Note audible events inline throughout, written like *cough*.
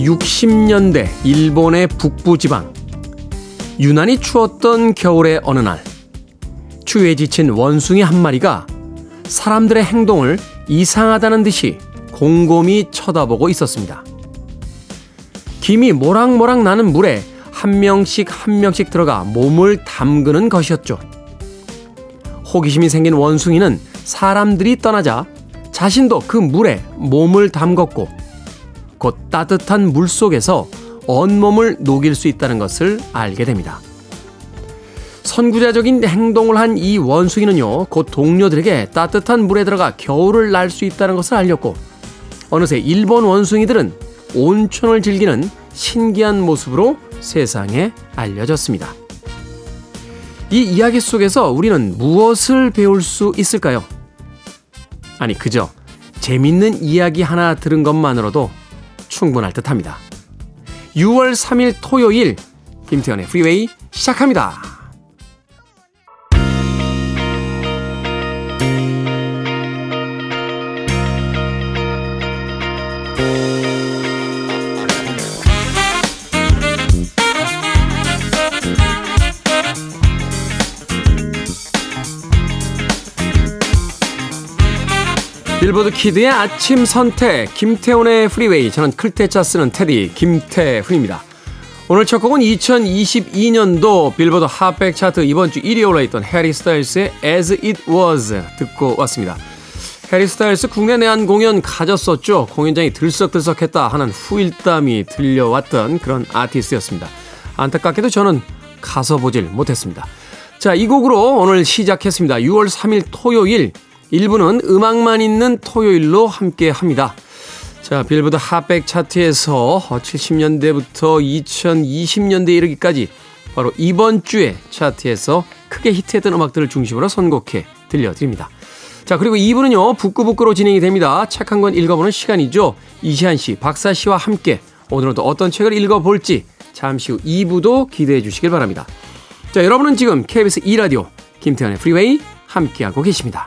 1960년대 일본의 북부 지방. 유난히 추웠던 겨울의 어느 날, 추위에 지친 원숭이 한 마리가 사람들의 행동을 이상하다는 듯이 곰곰이 쳐다보고 있었습니다. 김이 모락모락 나는 물에 한 명씩 한 명씩 들어가 몸을 담그는 것이었죠. 호기심이 생긴 원숭이는 사람들이 떠나자 자신도 그 물에 몸을 담궜고 곧 따뜻한 물 속에서 온몸을 녹일 수 있다는 것을 알게 됩니다. 선구자적인 행동을 한 이 원숭이는요, 곧 동료들에게 따뜻한 물에 들어가 겨울을 날 수 있다는 것을 알렸고, 어느새 일본 원숭이들은 온천을 즐기는 신기한 모습으로 세상에 알려졌습니다. 이 이야기 속에서 우리는 무엇을 배울 수 있을까요? 아니, 그저 재밌는 이야기 하나 들은 것만으로도 충분할 듯 합니다. 6월 3일 토요일, 김태현의 프리웨이 시작합니다. 빌보드 kid의 아침 선택 김태훈의 Freeway 저는 클 태 자 쓰는 태디 김태훈입니다. 오늘 첫 곡은 2022년도 빌보드 핫백 차트 이번 주 1위에 올라있던 해리 스타일스의 As It Was 듣고 왔습니다. 해리 스타일스 국내 내한 공연 가졌었죠. 공연장이 들썩들썩했다 하는 후일담이 들려왔던 그런 아티스트였습니다. 안타깝게도 저는 가서 보질 못했습니다. 자, 이 곡으로 오늘 시작했습니다. 6월 3일 토요일 1부는 음악만 있는 토요일로 함께 합니다. 자, 빌보드 핫백 차트에서 70년대부터 2020년대에 이르기까지 바로 이번 주에 차트에서 크게 히트했던 음악들을 중심으로 선곡해 들려드립니다. 자, 그리고 2부는요, 북구북구로 진행이 됩니다. 책 한 권 읽어보는 시간이죠. 이시안 씨, 박사 씨와 함께 오늘은 또 어떤 책을 읽어볼지 잠시 후 2부도 기대해 주시길 바랍니다. 자, 여러분은 지금 KBS 2라디오 김태현의 프리웨이 함께하고 계십니다.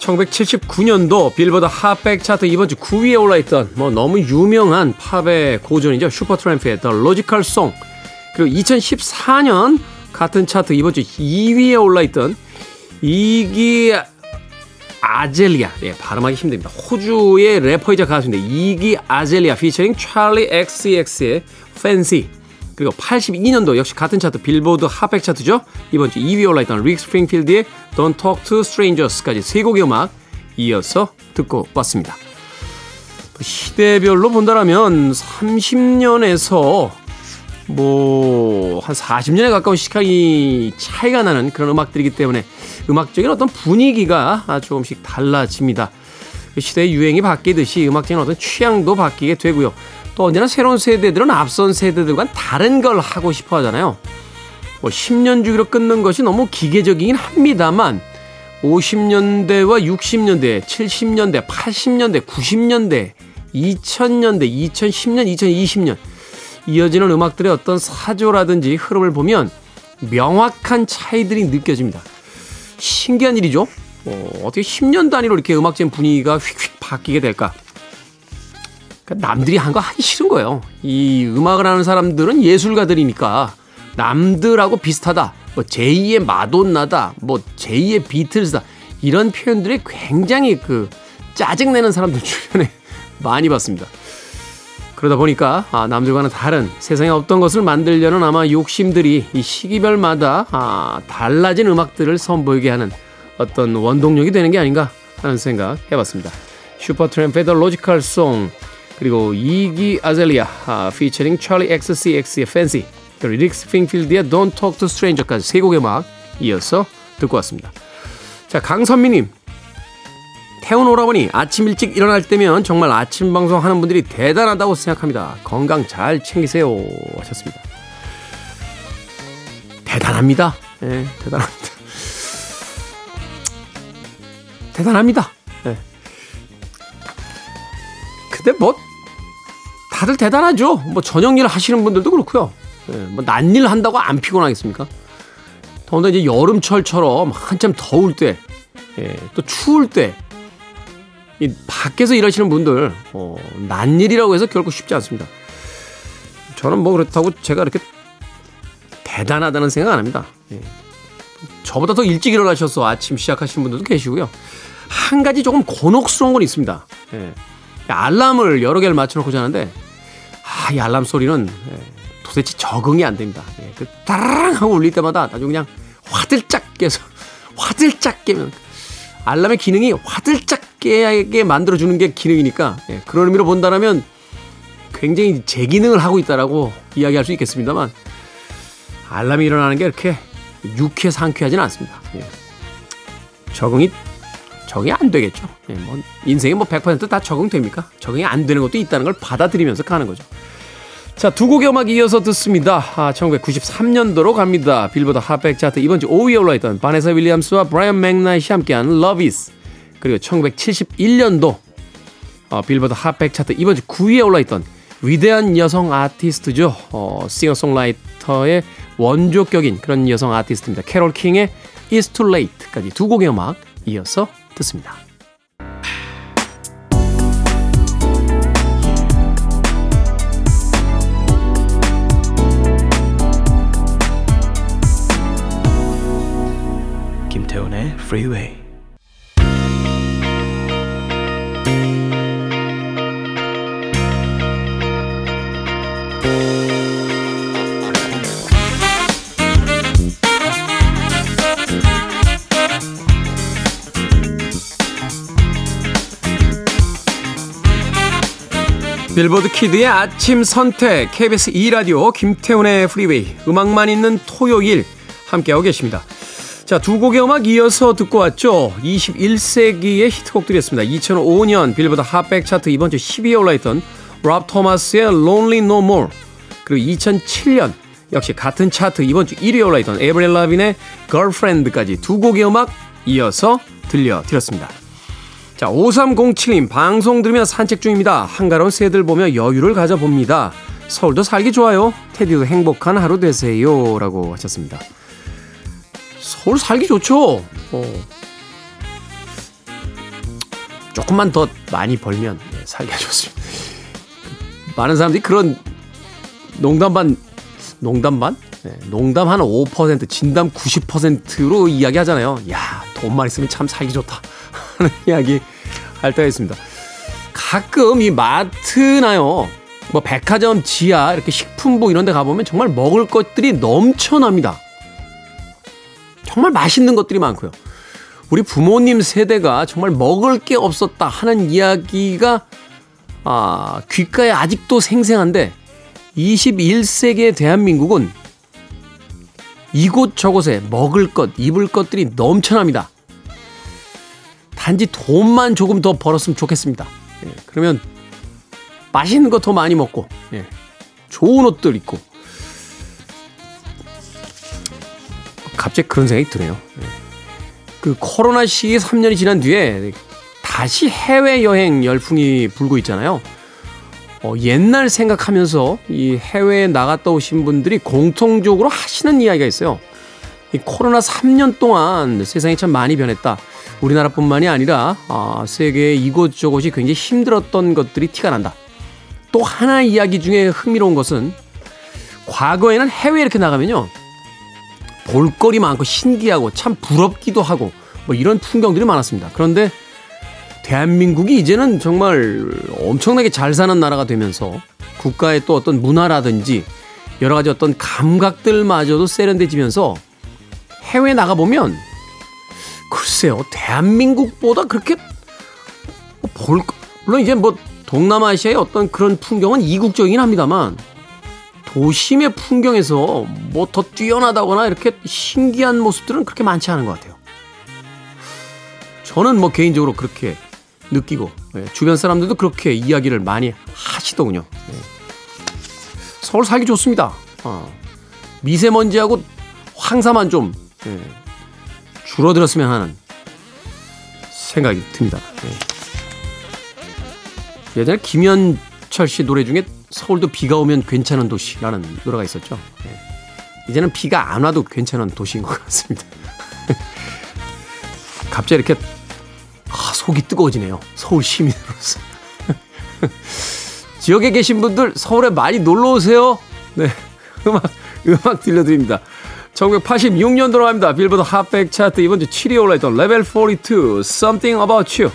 1979년도 빌보드 핫백 차트 이번 주 9위에 올라있던 뭐 너무 유명한 팝의 고전이죠. 슈퍼트램프의 The Logical Song. 그리고 2014년 같은 차트 이번 주 2위에 올라있던 이기 아젤리아. 예, 발음하기 힘듭니다. 호주의 래퍼이자 가수인데 이기 아젤리아 피처링 찰리 XCX의 Fancy. 그리고 82년도 역시 같은 차트 빌보드 핫백 차트죠. 이번 주 2위에 올라있던 릭 스프링필드의 Don't Talk to Strangers까지 세 곡의 음악 이어서 듣고 왔습니다. 시대별로 본다면 30년에서 뭐 한 40년에 가까운 시간이 차이가 나는 그런 음악들이기 때문에 음악적인 어떤 분위기가 조금씩 달라집니다. 시대의 유행이 바뀌듯이 음악적인 어떤 취향도 바뀌게 되고요. 또 언제나 새로운 세대들은 앞선 세대들과는 다른 걸 하고 싶어 하잖아요. 뭐 10년 주기로 끊는 것이 너무 기계적이긴 합니다만 50년대와 60년대, 70년대, 80년대, 90년대, 2000년대, 2010년, 2020년 이어지는 음악들의 어떤 사조라든지 흐름을 보면 명확한 차이들이 느껴집니다. 신기한 일이죠. 어, 어떻게 10년 단위로 이렇게 음악적인 분위기가 휙휙 바뀌게 될까? 그러니까 남들이 한 거 하기 싫은 거예요. 이 음악을 하는 사람들은 예술가들이니까 남들하고 비슷하다. 뭐 제2의 마돈나다. 뭐 제2의 비틀즈다. 이런 표현들이 굉장히 그 짜증내는 사람들 주변에 *laughs* 많이 봤습니다. 그러다 보니까 아, 남들과는 다른 세상에 없던 것을 만들려는 아마 욕심들이 이 시기별마다 아, 달라진 음악들을 선보이게 하는 어떤 원동력이 되는 게 아닌가 하는 생각 해봤습니다. 슈퍼트램프의 The Logical Song 그리고 이기 아젤리아 아, 피처링 찰리 XCX의 Fancy 그리고 릭스 핑필드의 Don't Talk to Stranger까지 세 곡의 음악 이어서 듣고 왔습니다. 자 강선미님 태운 오라버니 아침 일찍 일어날 때면 정말 아침 방송 하는 분들이 대단하다고 생각합니다. 건강 잘 챙기세요 하셨습니다. 대단합니다. 예, 네, 대단합니다. 대단합니다. 예. 네. 근데 뭐 다들 대단하죠. 뭐 저녁 일 하시는 분들도 그렇고요. 예, 뭐 난일 한다고 안 피곤하겠습니까? 더군다나 이제 여름철처럼 한참 더울 때, 예, 또 추울 때, 이 밖에서 일하시는 분들, 어, 난일이라고 해서 결코 쉽지 않습니다. 저는 뭐 그렇다고 제가 이렇게 대단하다는 생각 안 합니다. 예. 저보다 더 일찍 일어나셔서 아침 시작하시는 분들도 계시고요. 한 가지 조금 곤혹스러운 건 있습니다. 예. 알람을 여러 개를 맞춰놓고 자는데 아, 이 알람 소리는 예, 도대체 적응이 안 됩니다. 예, 그 따라랑 하고 울릴 때마다 아주 그냥 화들짝 깨서 *laughs* 화들짝 깨면 알람의 기능이 화들짝 깨게 만들어주는 게 기능이니까 예, 그런 의미로 본다면 굉장히 제 기능을 하고 있다라고 이야기할 수 있겠습니다만 알람이 일어나는 게 이렇게 유쾌 상쾌하지는 않습니다. 예. 적응이 적응이 안 되겠죠. 예, 뭐 인생이 뭐 100%다 적응됩니까? 적응이 안 되는 것도 있다는 걸 받아들이면서 가는 거죠. 자, 두 곡의 음악 이어서 듣습니다. 아, 1993년도로 갑니다. 빌보드 핫백 차트 이번 주 5위에 올라있던 바네사 윌리엄스와 브라이언 맥나이트이 함께한 Love Is 그리고 1971년도 어, 빌보드 핫백 차트 이번 주 9위에 올라있던 위대한 여성 아티스트죠. 어, 싱어송라이터의 원조격인 그런 여성 아티스트입니다. 캐롤 킹의 It's Too Late까지 두 곡의 음악 이어서 듣습니다. 김태훈의 Freeway. 빌보드 키드의 아침 선택 KBS 2라디오 김태훈의 프리웨이 음악만 있는 토요일 함께하고 계십니다. 자, 두 곡의 음악 이어서 듣고 왔죠. 21세기의 히트곡들이었습니다. 2005년 빌보드 핫백 차트 이번 주 10위에 올라있던 랍 토마스의 Lonely No More 그리고 2007년 역시 같은 차트 이번 주 1위에 올라있던 에브렐 라빈의 Girlfriend까지 두 곡의 음악 이어서 들려드렸습니다. 자, 5307님, 방송 들으며 산책 중입니다. 한가로운 새들 보며 여유를 가져봅니다. 서울도 살기 좋아요. 테디도 행복한 하루 되세요. 라고 하셨습니다. 서울 살기 좋죠? 어. 조금만 더 많이 벌면 네, 살기가 좋습니다. 많은 사람들이 그런 농담 반, 농담 반? 네, 농담 한 5%, 진담 90%로 이야기 하잖아요. 야, 돈만 있으면 참 살기 좋다. 하는 *laughs* 이야기 할 때가 있습니다. 가끔 이 마트나요, 뭐 백화점 지하 이렇게 식품부 이런 데 가보면 정말 먹을 것들이 넘쳐납니다. 정말 맛있는 것들이 많고요. 우리 부모님 세대가 정말 먹을 게 없었다 하는 이야기가 아, 귓가에 아직도 생생한데 21세기의 대한민국은 이곳저곳에 먹을 것, 입을 것들이 넘쳐납니다. 단지 돈만 조금 더 벌었으면 좋겠습니다. 예, 그러면 맛있는 거 더 많이 먹고 예, 좋은 옷들 입고 갑자기 그런 생각이 드네요. 예. 그 코로나 시기 3년이 지난 뒤에 다시 해외 여행 열풍이 불고 있잖아요. 어, 옛날 생각하면서 이 해외에 나갔다 오신 분들이 공통적으로 하시는 이야기가 있어요. 이 코로나 3년 동안 세상이 참 많이 변했다. 우리나라뿐만이 아니라 아, 세계 이곳저곳이 굉장히 힘들었던 것들이 티가 난다. 또 하나 이야기 중에 흥미로운 것은 과거에는 해외 이렇게 나가면요. 볼거리 많고 신기하고 참 부럽기도 하고 뭐 이런 풍경들이 많았습니다. 그런데 대한민국이 이제는 정말 엄청나게 잘 사는 나라가 되면서 국가의 또 어떤 문화라든지 여러 가지 어떤 감각들마저도 세련돼지면서 해외 나가보면 글쎄요, 대한민국보다 그렇게 볼, 물론 이제 뭐 동남아시아의 어떤 그런 풍경은 이국적이긴 합니다만 도심의 풍경에서 뭐 더 뛰어나다거나 이렇게 신기한 모습들은 그렇게 많지 않은 것 같아요. 저는 뭐 개인적으로 그렇게 느끼고 예, 주변 사람들도 그렇게 이야기를 많이 하시더군요. 예. 서울 살기 좋습니다. 어, 미세먼지하고 황사만 좀 예, 줄어들었으면 하는 생각이 듭니다. 예. 예전에 김현철 씨 노래 중에 서울도 비가 오면 괜찮은 도시라는 노래가 있었죠. 예. 이제는 비가 안 와도 괜찮은 도시인 것 같습니다. *laughs* 갑자기 이렇게 아, 속이 뜨거워지네요. 서울 시민으로서. *laughs* 지역에 계신 분들 서울에 많이 놀러 오세요. 네. *laughs* 음악, 음악 들려드립니다. 1986년도로 갑니다. 빌보드 핫백 차트 이번 주 7위에 올라있던 레벨 42 Something About You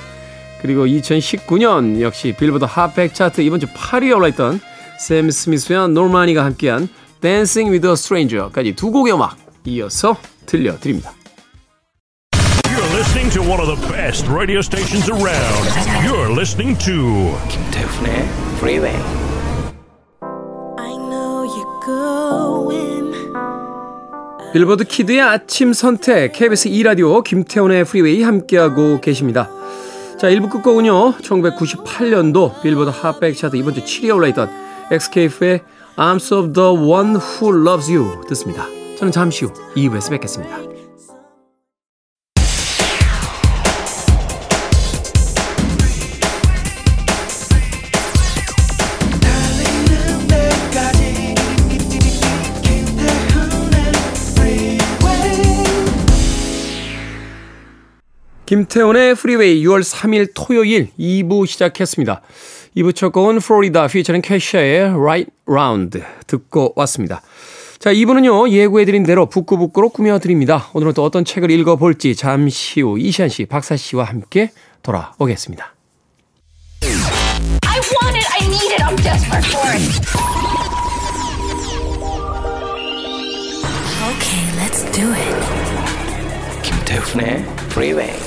그리고 2019년 역시 빌보드 핫백 차트 이번 주 8위에 올라있던 샘 스미스와 노마니가 함께한 Dancing with a Stranger까지 두 곡의 음악 이어서 들려드립니다. You're listening to one of the best radio stations around. You're listening to 김태훈의 Freeway. 빌보드 kid의 아침 선택 KBS 2라디오 김태훈의 Freeway 함께하고 계십니다. 자 1부 끝곡은요 1998년도 빌보드 핫백 차트 이번 주 7위에 올라있던 엑스케이프의 Arms of the One Who Loves You 듣습니다. 저는 잠시 후 2부에서 뵙겠습니다. 김태훈의 Freeway 6월 3일 토요일 2부 시작했습니다. 2부 첫 곡은 플로리다 피처링 케샤의 Right Round 듣고 왔습니다. 자, 2부는요, 예고해드린 대로 북끄북끄로 꾸며드립니다. 오늘은 또 어떤 책을 읽어볼지 잠시 후 이시한 씨, 박사 씨와 함께 돌아오겠습니다. I want it. I need it. I'm desperate for it. Okay, let's do it. 김태훈의 Freeway.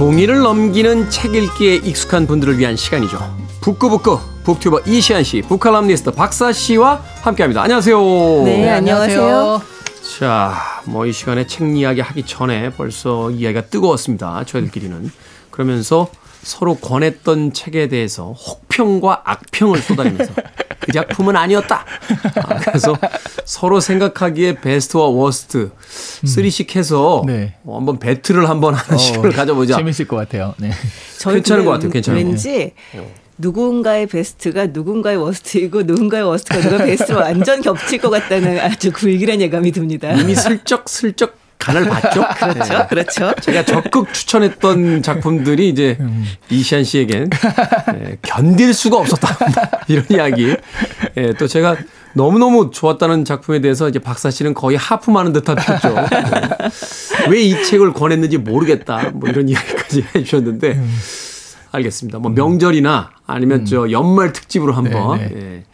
종이를 넘기는 책 읽기에 익숙한 분들을 위한 시간이죠. 북끄북끄 북튜버 이시한 씨, 북칼럼니스트 박사 씨와 함께합니다. 안녕하세요. 네, 안녕하세요. 자, 뭐 이 시간에 책 이야기 하기 전에 벌써 이야기가 뜨거웠습니다. 저희들끼리는. 그러면서 서로 권했던 책에 대해서 혹평과 악평을 쏟아내면서 그 작품은 아니었다. 아, 그래서 서로 생각하기에 베스트와 worst three씩 해서 네. 어, 한번 battle을 한번 하는 시간을 가져보자. 재밌을 것 같아요. 네. 괜찮은 것 같아요. 괜찮은 것 왠지 누군가의 베스트가 누군가의 worst이고 누군가의 worst가 누가 베스트로 완전 겹칠 것 같다는 아주 불길한 예감이 듭니다. 이미 슬쩍 슬쩍 간을 봤죠. *laughs* 그렇죠, 네. 그렇죠. 제가 적극 추천했던 작품들이 이제 이시한 씨에겐 예, 견딜 수가 없었다 *laughs* 이런 이야기. 예, 또 제가 너무 너무 좋았다는 작품에 대해서 이제 박사 씨는 거의 하품하는 듯한 표정. 왜이 책을 권했는지 모르겠다. 뭐 이런 이야기까지 해주셨는데 알겠습니다. 뭐 명절이나 아니면 저 연말 특집으로 한번 네, 예,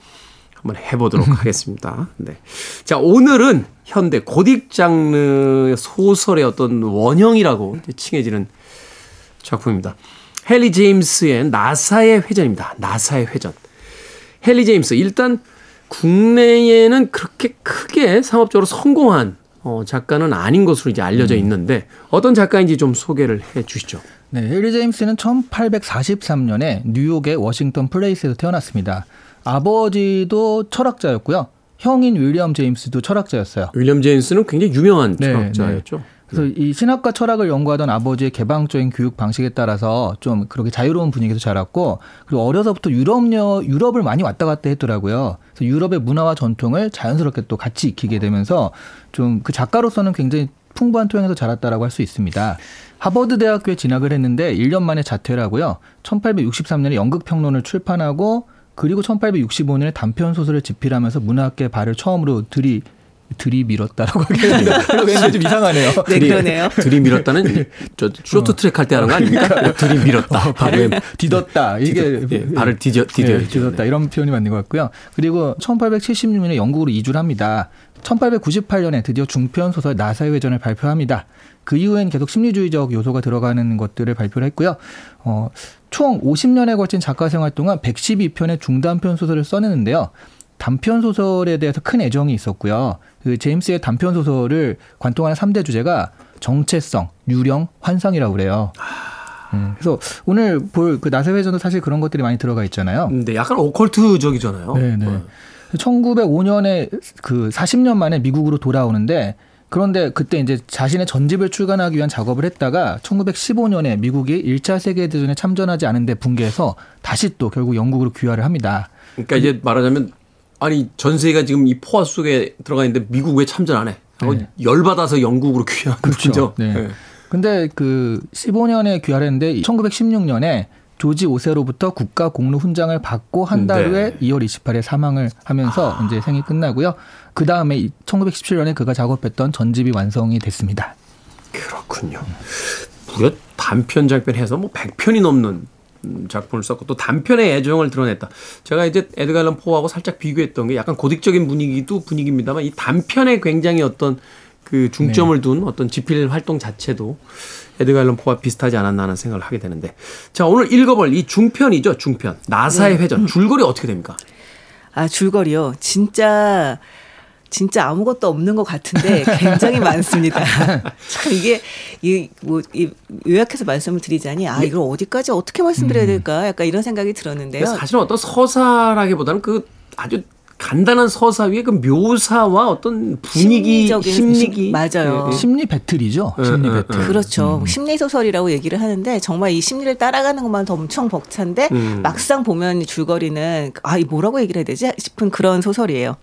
한번 해보도록 *laughs* 하겠습니다. 네. 자, 오늘은 현대 고딕 장르 소설의 어떤 원형이라고 칭해지는 작품입니다. 헨리 제임스의 나사의 회전입니다. 나사의 회전. 헨리 제임스, 일단 국내에는 그렇게 크게 상업적으로 성공한 어, 작가는 아닌 것으로 이제 알려져 있는데 어떤 작가인지 좀 소개를 해 주시죠. 네, 헨리 제임스는 1843년에 뉴욕의 워싱턴 플레이스에서 태어났습니다. 아버지도 철학자였고요. 형인 윌리엄 제임스도 철학자였어요. 윌리엄 제임스는 굉장히 유명한 네, 철학자였죠. 그래서 이 신학과 철학을 연구하던 아버지의 개방적인 교육 방식에 따라서 좀 그렇게 자유로운 분위기에서 자랐고 그리고 어려서부터 유럽여 유럽을 많이 왔다 갔다 했더라고요. 그래서 유럽의 문화와 전통을 자연스럽게 또 같이 익히게 되면서 좀 그 작가로서는 굉장히 풍부한 토양에서 자랐다라고 할 수 있습니다. 하버드 대학교에 진학을 했는데 1년 만에 자퇴를 하고요. 1863년에 연극 평론을 출판하고 그리고 1865년에 단편 소설을 집필하면서 문학계 발을 처음으로 들이 들이밀었다라고 하겠는데 왠지 좀 이상하네요. 네, 그러네요. *laughs* 들이밀었다는 저 쇼트 트랙 할 때 하는 거 아닙니까? 들이밀었다. 발을 디뎠다. 이게 예, 발을 디뎌 디뎌 예, 디뎠다 이런 표현이 맞는 것 같고요. 그리고 1876년에 영국으로 이주를 합니다. 1898년에 드디어 중편 소설 나사의 회전을 발표합니다. 그 이후엔 계속 심리주의적 요소가 들어가는 것들을 발표를 했고요. 어, 총 50년에 걸친 작가 생활 동안 112편의 중단편 소설을 써내는데요. 단편 소설에 대해서 큰 애정이 있었고요. 그 제임스의 단편 소설을 관통하는 3대 주제가 정체성, 유령, 환상이라고 그래요. 음, 그래서 오늘 볼 그 나사의 회전도 사실 그런 것들이 많이 들어가 있잖아요. 근데 약간 오컬트적이잖아요. 네, 네. 1905년에 그 40년 만에 미국으로 돌아오는데 그런데 그때 이제 자신의 전집을 출간하기 위한 작업을 했다가 1915년에 미국이 1차 세계대전에 참전하지 않은데 붕괴해서 다시 또 결국 영국으로 귀화를 합니다. 그러니까 이제 말하자면 아니 전 세계가 지금 이 포화 속에 들어가 있는데 미국 왜 참전 안 해? 네. 열받아서 영국으로 *laughs* 귀화한 거죠. 네. 네. 근데 그 15년에 귀화를 했는데 1916년에 조지 오세로부터 국가 공로 훈장을 받고 한달 네. 후에 2월 28일에 사망을 하면서 이제 생이 끝나고요. 그 다음에 1917년에 그가 작업했던 전집이 완성이 됐습니다. 그렇군요. 무려 단편 장편 해서 뭐 100편이 넘는 음, 작품을 썼고 또 단편의 애정을 드러냈다. 제가 이제 에드가 앨런 포하고 살짝 비교했던 게 약간 고딕적인 분위기도 분위기입니다만 이 단편에 굉장히 어떤 그 중점을 둔 어떤 지필 활동 자체도 에드가 앨런 포와 비슷하지 않았나 하는 생각을 하게 되는데 자 오늘 읽어볼 이 중편이죠 중편 나사의 회전 줄거리 어떻게 됩니까? 아, 줄거리요. 진짜 진짜 아무것도 없는 것 같은데 굉장히 많습니다. *laughs* 참 이게 이뭐 이 요약해서 말씀을 드리자니 아 이걸 어디까지 어떻게 말씀드려야 될까 약간 이런 생각이 들었는데요. 사실은 어떤 서사라기보다는 그 아주 간단한 서사 위에 그 묘사와 어떤 분위기, 심리적인 심리기 맞아요. 예, 예. 심리 배틀이죠. 예, 심리 예, 배틀. 예. 그렇죠. 심리 소설이라고 얘기를 하는데 정말 이 심리를 따라가는 것만 더 엄청 벅찬데 음. 막상 보면 이 줄거리는 아, 이 뭐라고 얘기를 해야 되지 싶은 그런 소설이에요.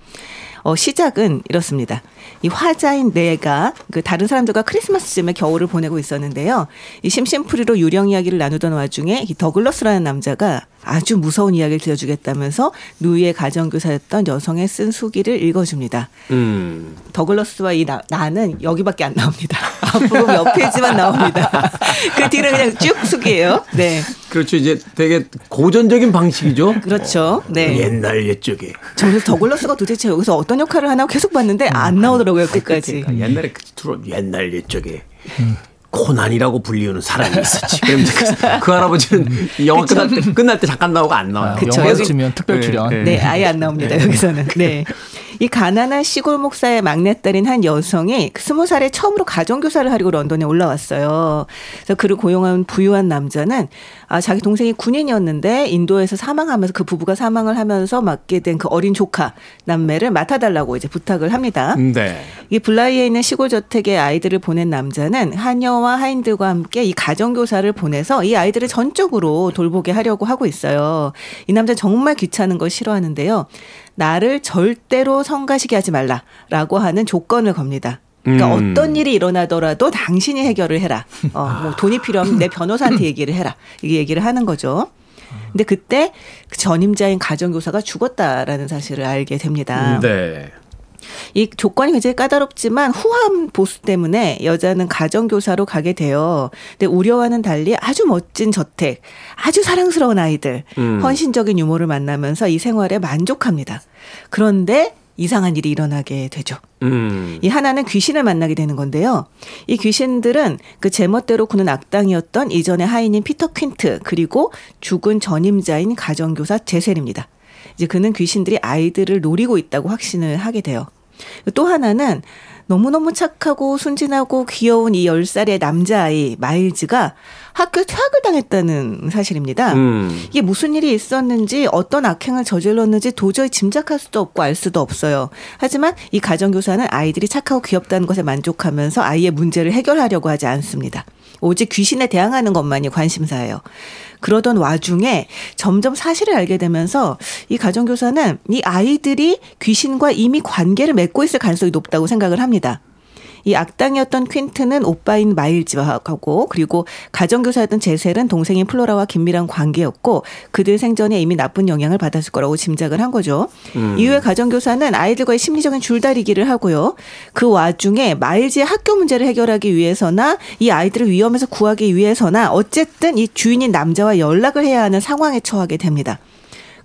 어, 시작은 이렇습니다. 이 화자인 내가 그 다른 사람들과 크리스마스쯤에 겨울을 보내고 있었는데요. 이 심심풀이로 유령 이야기를 나누던 와중에 이 더글러스라는 남자가 아주 무서운 이야기를 들려주겠다면서 누이의 가정교사였던 여성의 쓴 수기를 읽어줍니다. 음. 더글러스와 이 나, 나는 여기밖에 안 나옵니다. *laughs* 앞부분 몇 페이지만 나옵니다. *laughs* 그 뒤는 그냥 쭉 숙이에요. 네. 그렇죠. 이제 되게 고전적인 방식이죠. 그렇죠. 네. 옛날 옛적에 저는 더글러스가 도대체 여기서 어떤 역할을 하나 계속 봤는데 안 나오더라고요, 끝까지. 그러니까 옛날에 그 들어 옛날 옛적에 코난이라고 불리우는 사람이 있었지. 그럼 이제 그, 그 할아버지는 이 영화 끝날 때 끝날 때 잠깐 나오고 안 나와요. 그쵸. 영화 여기- 치면 특별 출연. 네, 네, 아예 안 나옵니다, 여기서는. 네. 이 가난한 시골 목사의 막내딸인 한 여성이 그 스무 살에 처음으로 가정교사를 하려고 런던에 올라왔어요. 그래서 그를 고용한 부유한 남자는 아, 자기 동생이 군인이었는데 인도에서 사망하면서 그 부부가 사망을 하면서 맡게 된 그 어린 조카 남매를 맡아달라고 이제 부탁을 합니다. 네. 이 블라이에 있는 시골 저택에 아이들을 보낸 남자는 하녀와 하인들과 함께 이 가정교사를 보내서 이 아이들을 전적으로 돌보게 하려고 하고 있어요. 이 남자 는 정말 귀찮은 걸 싫어하는데요. 나를 절대로 성가시게 하지 말라라고 하는 조건을 겁니다. 그러니까 음. 어떤 일이 일어나더라도 당신이 해결을 해라. 어, 뭐 돈이 필요하면 내 변호사한테 얘기를 해라. 이게 얘기를 하는 거죠. 근데 그때 그 전임자인 가정교사가 죽었다라는 사실을 알게 됩니다. 네. 이 조건이 굉장히 까다롭지만 후함 보수 때문에 여자는 가정교사로 가게 돼요. 근데 우려와는 달리 아주 멋진 저택, 아주 사랑스러운 아이들, 음. 헌신적인 유모를 만나면서 이 생활에 만족합니다. 그런데 이상한 일이 일어나게 되죠. 음. 이 하나는 귀신을 만나게 되는 건데요. 이 귀신들은 그 제멋대로 구는 악당이었던 이전의 하인인 피터 퀸트 그리고 죽은 전임자인 가정교사 제셀입니다. 이제 그는 귀신들이 아이들을 노리고 있다고 확신을 하게 돼요. 또 하나는 너무너무 착하고 순진하고 귀여운 이 10살의 남자아이 마일즈가 학교 퇴학을 당했다는 사실입니다. 음. 이게 무슨 일이 있었는지 어떤 악행을 저질렀는지 도저히 짐작할 수도 없고 알 수도 없어요. 하지만 이 가정교사는 아이들이 착하고 귀엽다는 것에 만족하면서 아이의 문제를 해결하려고 하지 않습니다. 오직 귀신에 대항하는 것만이 관심사예요. 그러던 와중에 점점 사실을 알게 되면서 이 가정교사는 이 아이들이 귀신과 이미 관계를 맺고 있을 가능성이 높다고 생각을 합니다. 이 악당이었던 퀸트는 오빠인 마일즈하고 그리고 가정교사였던 제셀은 동생인 플로라와 긴밀한 관계였고 그들 생전에 이미 나쁜 영향을 받았을 거라고 짐작을 한 거죠. 이후에 가정교사는 아이들과의 심리적인 줄다리기를 하고요. 그 와중에 마일즈의 학교 문제를 해결하기 위해서나 이 아이들을 위험에서 구하기 위해서나 어쨌든 이 주인인 남자와 연락을 해야 하는 상황에 처하게 됩니다.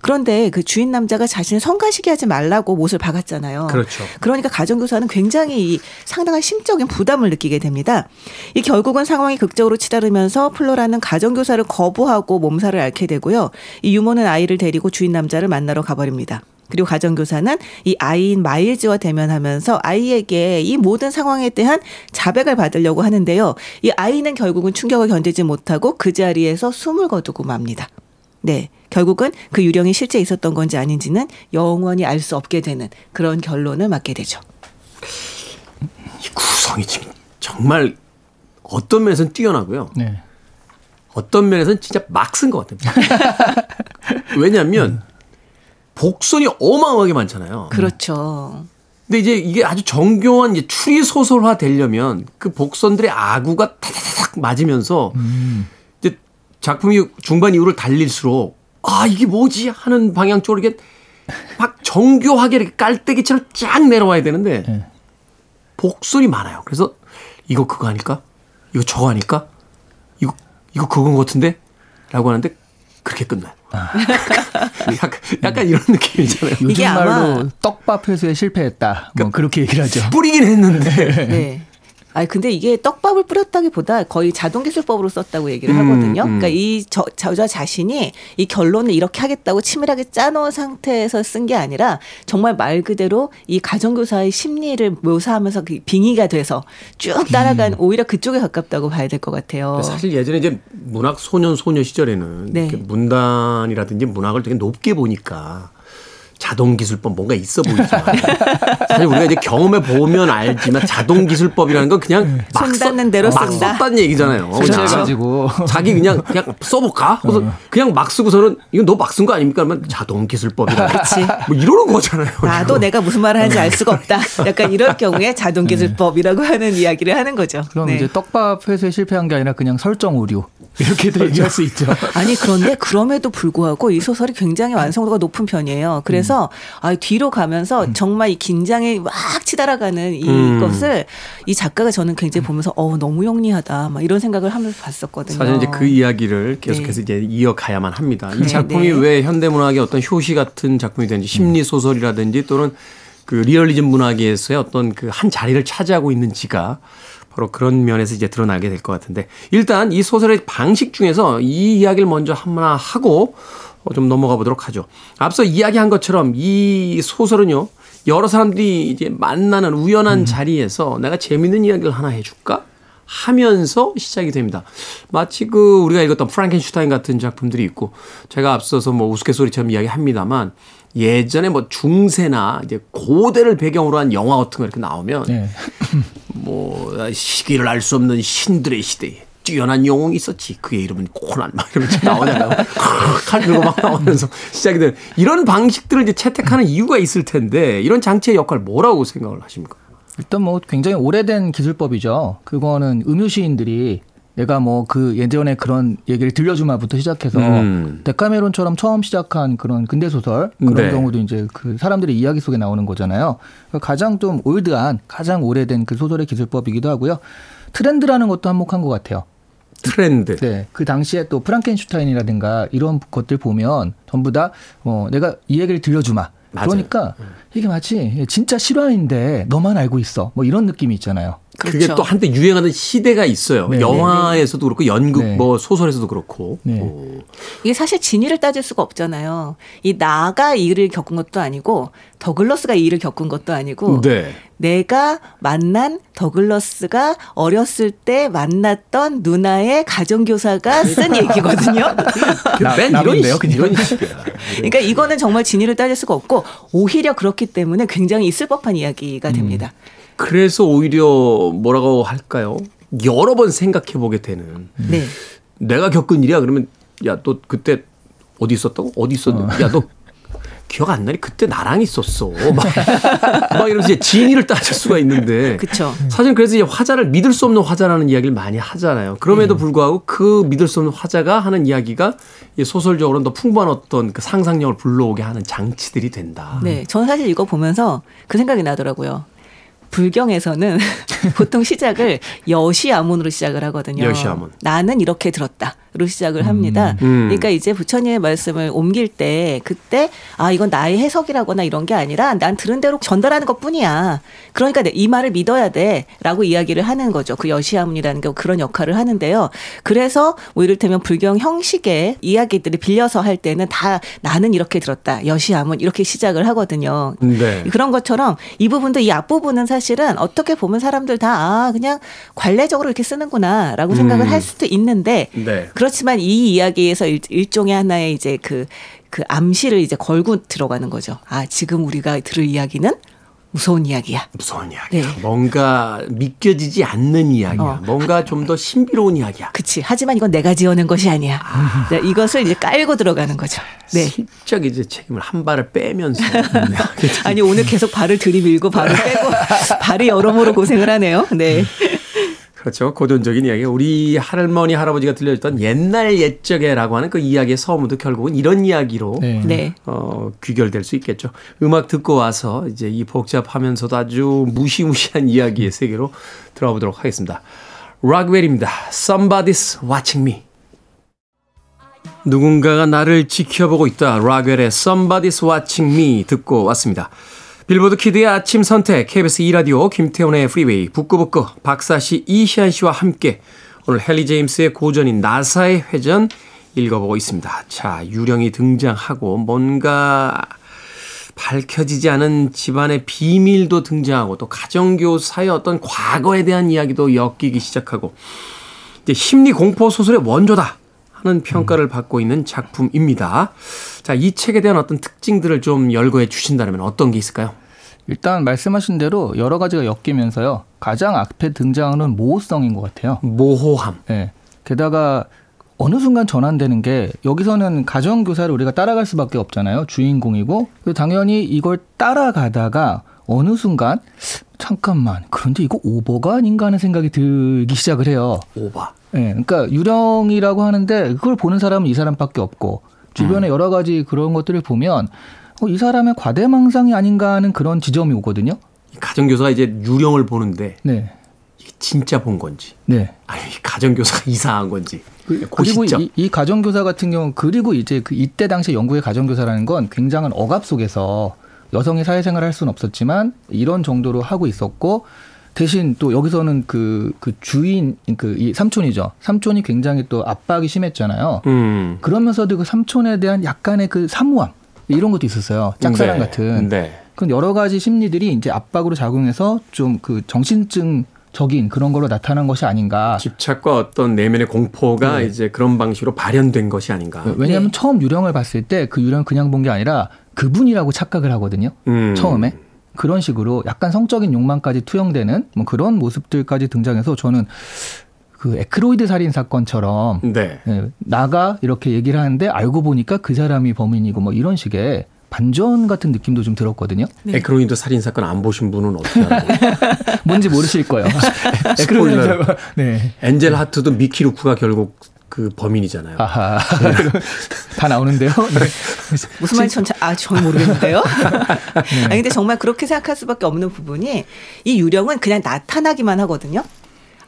그런데 그 주인 남자가 자신을 성가시게 하지 말라고 못을 박았잖아요. 그렇죠. 그러니까 가정교사는 굉장히 이 상당한 심적인 부담을 느끼게 됩니다. 이 결국은 상황이 극적으로 치달으면서 플로라는 가정교사를 거부하고 몸살을 앓게 되고요. 이 유모는 아이를 데리고 주인 남자를 만나러 가버립니다. 그리고 가정교사는 이 아이인 마일즈와 대면하면서 아이에게 이 모든 상황에 대한 자백을 받으려고 하는데요. 이 아이는 결국은 충격을 견디지 못하고 그 자리에서 숨을 거두고 맙니다. 네. 결국은 그 유령이 실제 있었던 건지 아닌지는 영원히 알 수 없게 되는 그런 결론을 맞게 되죠. 이 구성이 지금 정말 어떤 면에서는 뛰어나고요. 네. 어떤 면에서는 진짜 막 쓴 것 같아요. *laughs* 왜냐하면 복선이 어마어마하게 많잖아요. 그렇죠. 근데 이제 이게 아주 정교한 이제 추리 소설화 되려면 그 복선들의 아구가 타다닥 맞으면서 이제 작품이 중반 이후를 달릴수록 아 이게 뭐지 하는 방향 쪽으로 이렇게 막 정교하게 이렇게 깔때기처럼 쫙 내려와야 되는데 네. 복선이 많아요. 그래서 이거 그거 아닐까? 이거 저거 아닐까? 이거 이거 그건 것 같은데?라고 하는데 그렇게 끝나요. *laughs* 약간, 약간 이런 느낌이잖아요. 요즘 이게 말로 아마- 떡밥 회수에 실패했다. 뭐 그렇게 얘기를 하죠. 뿌리긴 했는데 네. *laughs* 아니 근데 이게 떡밥을 뿌렸다기보다 거의 자동 기술법으로 썼다고 얘기를 음, 하거든요. 음. 그러니까 이 저, 저자 자신이 이 결론을 이렇게 하겠다고 치밀하게 짜놓은 상태에서 쓴 게 아니라 정말 말 그대로 이 가정교사의 심리를 묘사하면서 그 빙의가 돼서 쭉 따라간 오히려 그쪽에 가깝다고 봐야 될 것 같아요. 사실 예전에 이제 문학 소년 소녀 시절에는 네. 문단이라든지 문학을 되게 높게 보니까 자동 기술법 뭔가 있어 보이지만 사실 우리가 이제 경험해 보면 알지만 자동 기술법이라는 건 그냥 막, 손 써, 닿는 대로 막 쓴다. 썼다는 얘기잖아요. 그냥 설치해가지고. 자기 그냥 그냥 써볼까? 그래서 그냥 막 쓰고서는 이건 너 막 쓴 거 아닙니까? 그러면 자동 기술법이라. 그치. 뭐 이러는 거잖아요. 나도 지금. 내가 무슨 말을 하는지 알 수가 없다. 약간 이럴 경우에 자동 기술법이라고 하는 이야기를 하는 거죠. 그럼 네. 이제 떡밥 회수에 실패한 게 아니라 그냥 설정 오류 이렇게도 얘기할 수 있죠. 아니 그런데 그럼에도 불구하고 이 소설이 굉장히 완성도가 높은 편이에요. 그래서 아 뒤로 가면서 정말 이 긴장이 막 치달아가는 이것을 이 작가가 저는 굉장히 보면서 어 너무 영리하다 막 이런 생각을 하면서 봤었거든요. 사실 이제 그 이야기를 계속해서 이제 이어가야만 합니다. 이 네, 작품이 네. 왜 현대문학의 어떤 효시 같은 작품이 되는지 심리 소설이라든지 또는 그 리얼리즘 문학에서의 어떤 그 한 자리를 차지하고 있는지가 바로 그런 면에서 이제 드러나게 될 것 같은데 일단 이 소설의 방식 중에서 이 이야기를 먼저 하나 하고 어, 좀 넘어가 보도록 하죠. 앞서 이야기한 것처럼 이 소설은요 여러 사람들이 이제 만나는 우연한 자리에서 내가 재밌는 이야기를 하나 해줄까? 하면서 시작이 됩니다. 마치 그 우리가 읽었던 프랑켄슈타인 같은 작품들이 있고 제가 앞서서 뭐 우스갯소리처럼 이야기합니다만 예전에 뭐 중세나 이제 고대를 배경으로 한 영화 같은 거 이렇게 나오면 네. 뭐 시기를 알 수 없는 신들의 시대에 뛰어난 영웅이 있었지. 그의 이름은 코난 막 이러면서 *laughs* 나오잖아요. 칼 들고 막 나오면서 *laughs* 시작이 되는 이런 방식들을 이제 채택하는 이유가 있을 텐데 이런 장치의 역할 뭐라고 생각을 하십니까? 일단 뭐 굉장히 오래된 기술법이죠. 그거는 음유시인들이 내가 뭐 그 예전에 그런 얘기를 들려주마부터 시작해서 음. 데카메론처럼 처음 시작한 그런 근대 소설 그런 네. 경우도 이제 그 사람들의 이야기 속에 나오는 거잖아요. 가장 좀 올드한 가장 오래된 그 소설의 기술법이기도 하고요. 트렌드라는 것도 한몫한 것 같아요. 트렌드. 네, 그 당시에 또 프랑켄슈타인이라든가 이런 것들 보면 전부 다 어, 내가 이 얘기를 들려주마. 맞아요. 그러니까 이게 마치 진짜 실화인데 너만 알고 있어. 뭐 이런 느낌이 있잖아요. 그게 그렇죠. 또 한때 유행하던 시대가 있어요. 네. 영화에서도 그렇고 연극 네. 뭐 소설에서도 그렇고. 네. 오. 이게 사실 진위를 따질 수가 없잖아요. 이 나가 이 일을 겪은 것도 아니고 더글러스가 이 일을 겪은 것도 아니고 네. 내가 만난 더글러스가 어렸을 때 만났던 누나의 가정교사가 쓴 얘기거든요. *laughs* 나- 맨 이런 그냥. 이런 식이야. 그러니까 이거는 정말 진위를 따질 수가 없고 오히려 그렇기 때문에 굉장히 있을 법한 이야기가 됩니다. 그래서 오히려 뭐라고 할까요? 여러 번 생각해 보게 되는. 네. 내가 겪은 일이야 그러면 야 너 그때 어디 있었다고? 어디 있었는데? 야너 기억 안 나니 그때 나랑 있었어. 막, *laughs* 막 이러면서 이제 진위를 따질 수가 있는데. 그쵸. 사실 그래서 이제 화자를 믿을 수 없는 화자라는 이야기를 많이 하잖아요. 그럼에도 불구하고 그 믿을 수 없는 화자가 하는 이야기가 이 소설적으로는 더 풍부한 어떤 그 상상력을 불러오게 하는 장치들이 된다. 네, 저는 사실 이거 보면서 그 생각이 나더라고요. 불경에서는 *laughs* *laughs* 보통 시작을 여시아문으로 시작을 하거든요. 여시아문. 나는 이렇게 들었다로 시작을 합니다. 음. 그러니까 이제 부처님의 말씀을 옮길 때 그때 아 이건 나의 해석이라거나 이런 게 아니라 난 들은 대로 전달하는 것뿐이야. 그러니까 내이 말을 믿어야 돼라고 이야기를 하는 거죠. 그 여시아문이라는 게 그런 역할을 하는데요. 그래서 뭐 이를테면 불경 형식의 이야기들을 빌려서 할 때는 다 나는 이렇게 들었다. 여시아문 이렇게 시작을 하거든요. 네. 그런 것처럼 이 부분도 이 앞부분은 사실은 어떻게 보면 사람들 다 아, 그냥 관례적으로 이렇게 쓰는구나라고 생각을 음. 할 수도 있는데 네. 그렇지만 이 이야기에서 일, 일종의 하나의 이제 그, 그 암시를 이제 걸고 들어가는 거죠. 아, 지금 우리가 들을 이야기는 무서운 이야기야. 무서운 이야기야. 네. 뭔가 믿겨지지 않는 이야기야. 어. 뭔가 좀 더 신비로운 이야기야. 그치. 하지만 이건 내가 지어낸 것이 아니야. 네, 이것을 이제 깔고 들어가는 거죠. 네. 슬쩍 이제 책임을 한 발을 빼면서 *laughs* 아니, 오늘 계속 발을 들이밀고 발을 빼고 *laughs* 발이 여러모로 고생을 하네요. 네. 그렇죠. 고전적인 이야기. 우리 할머니 할아버지가 들려줬던 옛날 옛적에라고 하는 그 이야기의 서문도 결국은 이런 이야기로 네. 네. 어, 귀결될 수 있겠죠. 음악 듣고 와서 이제 이 복잡하면서도 아주 무시무시한 이야기의 세계로 들어가 보도록 하겠습니다. 락웰입니다. Somebody's watching me. 누군가가 나를 지켜보고 있다. 락웰의 Somebody's watching me 듣고 왔습니다. 빌보드 키드의 아침 선택 KBS 2라디오 김태훈의 프리웨이 북끄북끄 박사씨 이시한 씨와 함께 오늘 헨리 제임스의 고전인 나사의 회전 읽어보고 있습니다. 자 유령이 등장하고 뭔가 밝혀지지 않은 집안의 비밀도 등장하고 또 가정교사의 어떤 과거에 대한 이야기도 엮이기 시작하고 이제 심리 공포 소설의 원조다 하는 평가를 받고 있는 작품입니다. 자, 이 책에 대한 어떤 특징들을 좀 열거해 주신다면 어떤 게 있을까요? 일단 말씀하신 대로 여러 가지가 엮이면서요. 가장 앞에 등장하는 모호성인 것 같아요. 모호함. 예. 게다가 어느 순간 전환되는 게 여기서는 가정 교사를 우리가 따라갈 수밖에 없잖아요. 주인공이고 당연히 이걸 따라가다가 어느 순간 잠깐만 그런데 이거 오버가 아닌가 하는 생각이 들기 시작을 해요. 오바. 예, 그러니까 유령이라고 하는데 그걸 보는 사람은 이 사람밖에 없고 주변에 여러 가지 그런 것들을 보면 어, 이 사람의 과대망상이 아닌가 하는 그런 지점이 오거든요. 이 가정교사가 이제 유령을 보는데 네, 이게 진짜 본 건지 네. 아니 이 가정교사가 *laughs* 이상한 건지 그, 시점. 이, 이 가정교사 같은 경우 그리고 이제 그 이때 당시 영국의 가정교사라는 건 굉장한 억압 속에서 여성이 사회생활을 할 수는 없었지만 이런 정도로 하고 있었고 대신 또 여기서는 그, 그 주인 그 이 삼촌이죠. 삼촌이 굉장히 또 압박이 심했잖아요. 음. 그러면서도 그 삼촌에 대한 약간의 그 사무함 이런 것도 있었어요. 짝사랑 네, 같은. 네. 그런 여러 가지 심리들이 이제 압박으로 작용해서 좀 그 정신증 적인 그런 걸로 나타난 것이 아닌가. 집착과 어떤 내면의 공포가 네. 이제 그런 방식으로 발현된 것이 아닌가. 왜냐하면 네. 처음 유령을 봤을 때 그 유령 그냥 본 게 아니라 그분이라고 착각을 하거든요. 음. 처음에 그런 식으로 약간 성적인 욕망까지 투영되는 뭐 그런 모습들까지 등장해서 저는 그 에크로이드 살인 사건처럼 네. 예, 나가 이렇게 얘기를 하는데 알고 보니까 그 사람이 범인이고 뭐 이런 식의 반전 같은 느낌도 좀 들었거든요. 네. 에크로이드 살인 사건 안 보신 분은 어떻게 알아요? *laughs* 뭔지 모르실 거예요. *laughs* 에크로이드 사건. *laughs* 네. Angel Heart도 미키 루크가 결국 그 범인이잖아요. 아하. 다 나오는데요. 네. 무슨 말인지 전, 잘- 아, 전 모르겠는데요. 아니, 근데 정말 그렇게 생각할 수밖에 없는 부분이 이 유령은 그냥 나타나기만 하거든요.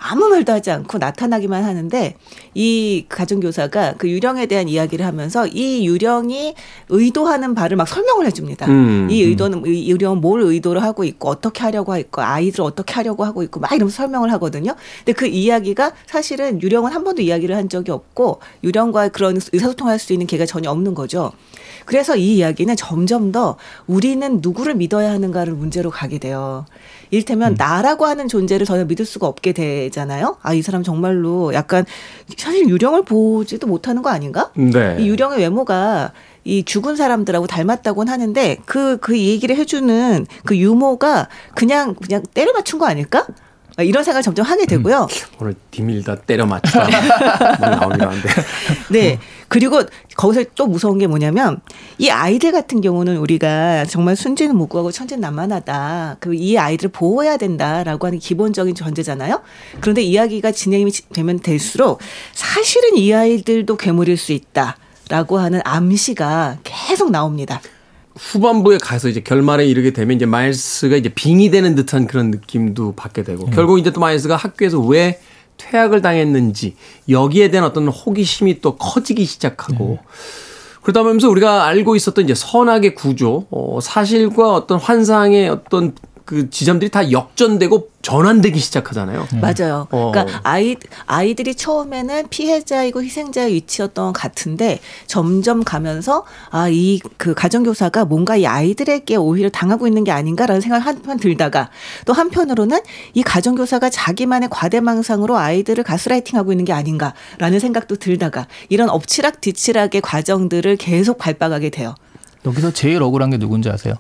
아무 말도 하지 않고 나타나기만 하는데 이 가정교사가 그 유령에 대한 이야기를 하면서 이 유령이 의도하는 바를 막 설명을 해줍니다. 음, 이 의도는 이 유령은 뭘 의도를 하고 있고 어떻게 하려고 있고 아이들을 어떻게 하려고 하고 있고 막 이러면서 설명을 하거든요. 근데 그 이야기가 사실은 유령은 한 번도 이야기를 한 적이 없고 유령과 그런 의사소통할 수 있는 기회가 전혀 없는 거죠. 그래서 이 이야기는 점점 더 우리는 누구를 믿어야 하는가를 문제로 가게 돼요. 이를테면 나라고 하는 존재를 전혀 믿을 수가 없게 되잖아요. 아, 이 사람 정말로 약간 사실 유령을 보지도 못하는 거 아닌가? 네. 이 유령의 외모가 이 죽은 사람들하고 닮았다고는 하는데 그, 그 얘기를 해주는 그 유모가 그냥, 그냥 때려 맞춘 거 아닐까? 아, 이런 생각을 점점 하게 되고요. 오늘 디밀다 때려 맞추다 뭐 *laughs* 나오기로 하는데. 네. 그리고 거기서 또 무서운 게 뭐냐면 이 아이들 같은 경우는 우리가 정말 순진은 무구하고 천진난만하다. 그 이 아이들을 보호해야 된다라고 하는 기본적인 전제잖아요. 그런데 이야기가 진행이 되면 될수록 사실은 이 아이들도 괴물일 수 있다라고 하는 암시가 계속 나옵니다. 후반부에 가서 이제 결말에 이르게 되면 이제 마일스가 이제 빙의되는 듯한 그런 느낌도 받게 되고 결국 이제 또 마일스가 학교에서 왜 퇴학을 당했는지 여기에 대한 어떤 호기심이 또 커지기 시작하고 그러다 보면서 우리가 알고 있었던 이제 선악의 구조, 어, 사실과 어떤 환상의 어떤 그 지점들이 다 역전되고 전환되기 시작하잖아요. 맞아요. 어. 그러니까 아이 아이들이 처음에는 피해자이고 희생자의 위치였던 것 같은데 점점 가면서 아 이 그 가정교사가 뭔가 이 아이들에게 오히려 당하고 있는 게 아닌가라는 생각을 한편 들다가 또 한편으로는 이 가정교사가 자기만의 과대망상으로 아이들을 가스라이팅하고 있는 게 아닌가라는 생각도 들다가 이런 엎치락 뒤치락의 과정들을 계속 밟아가게 돼요. 여기서 제일 억울한 게 누군지 아세요?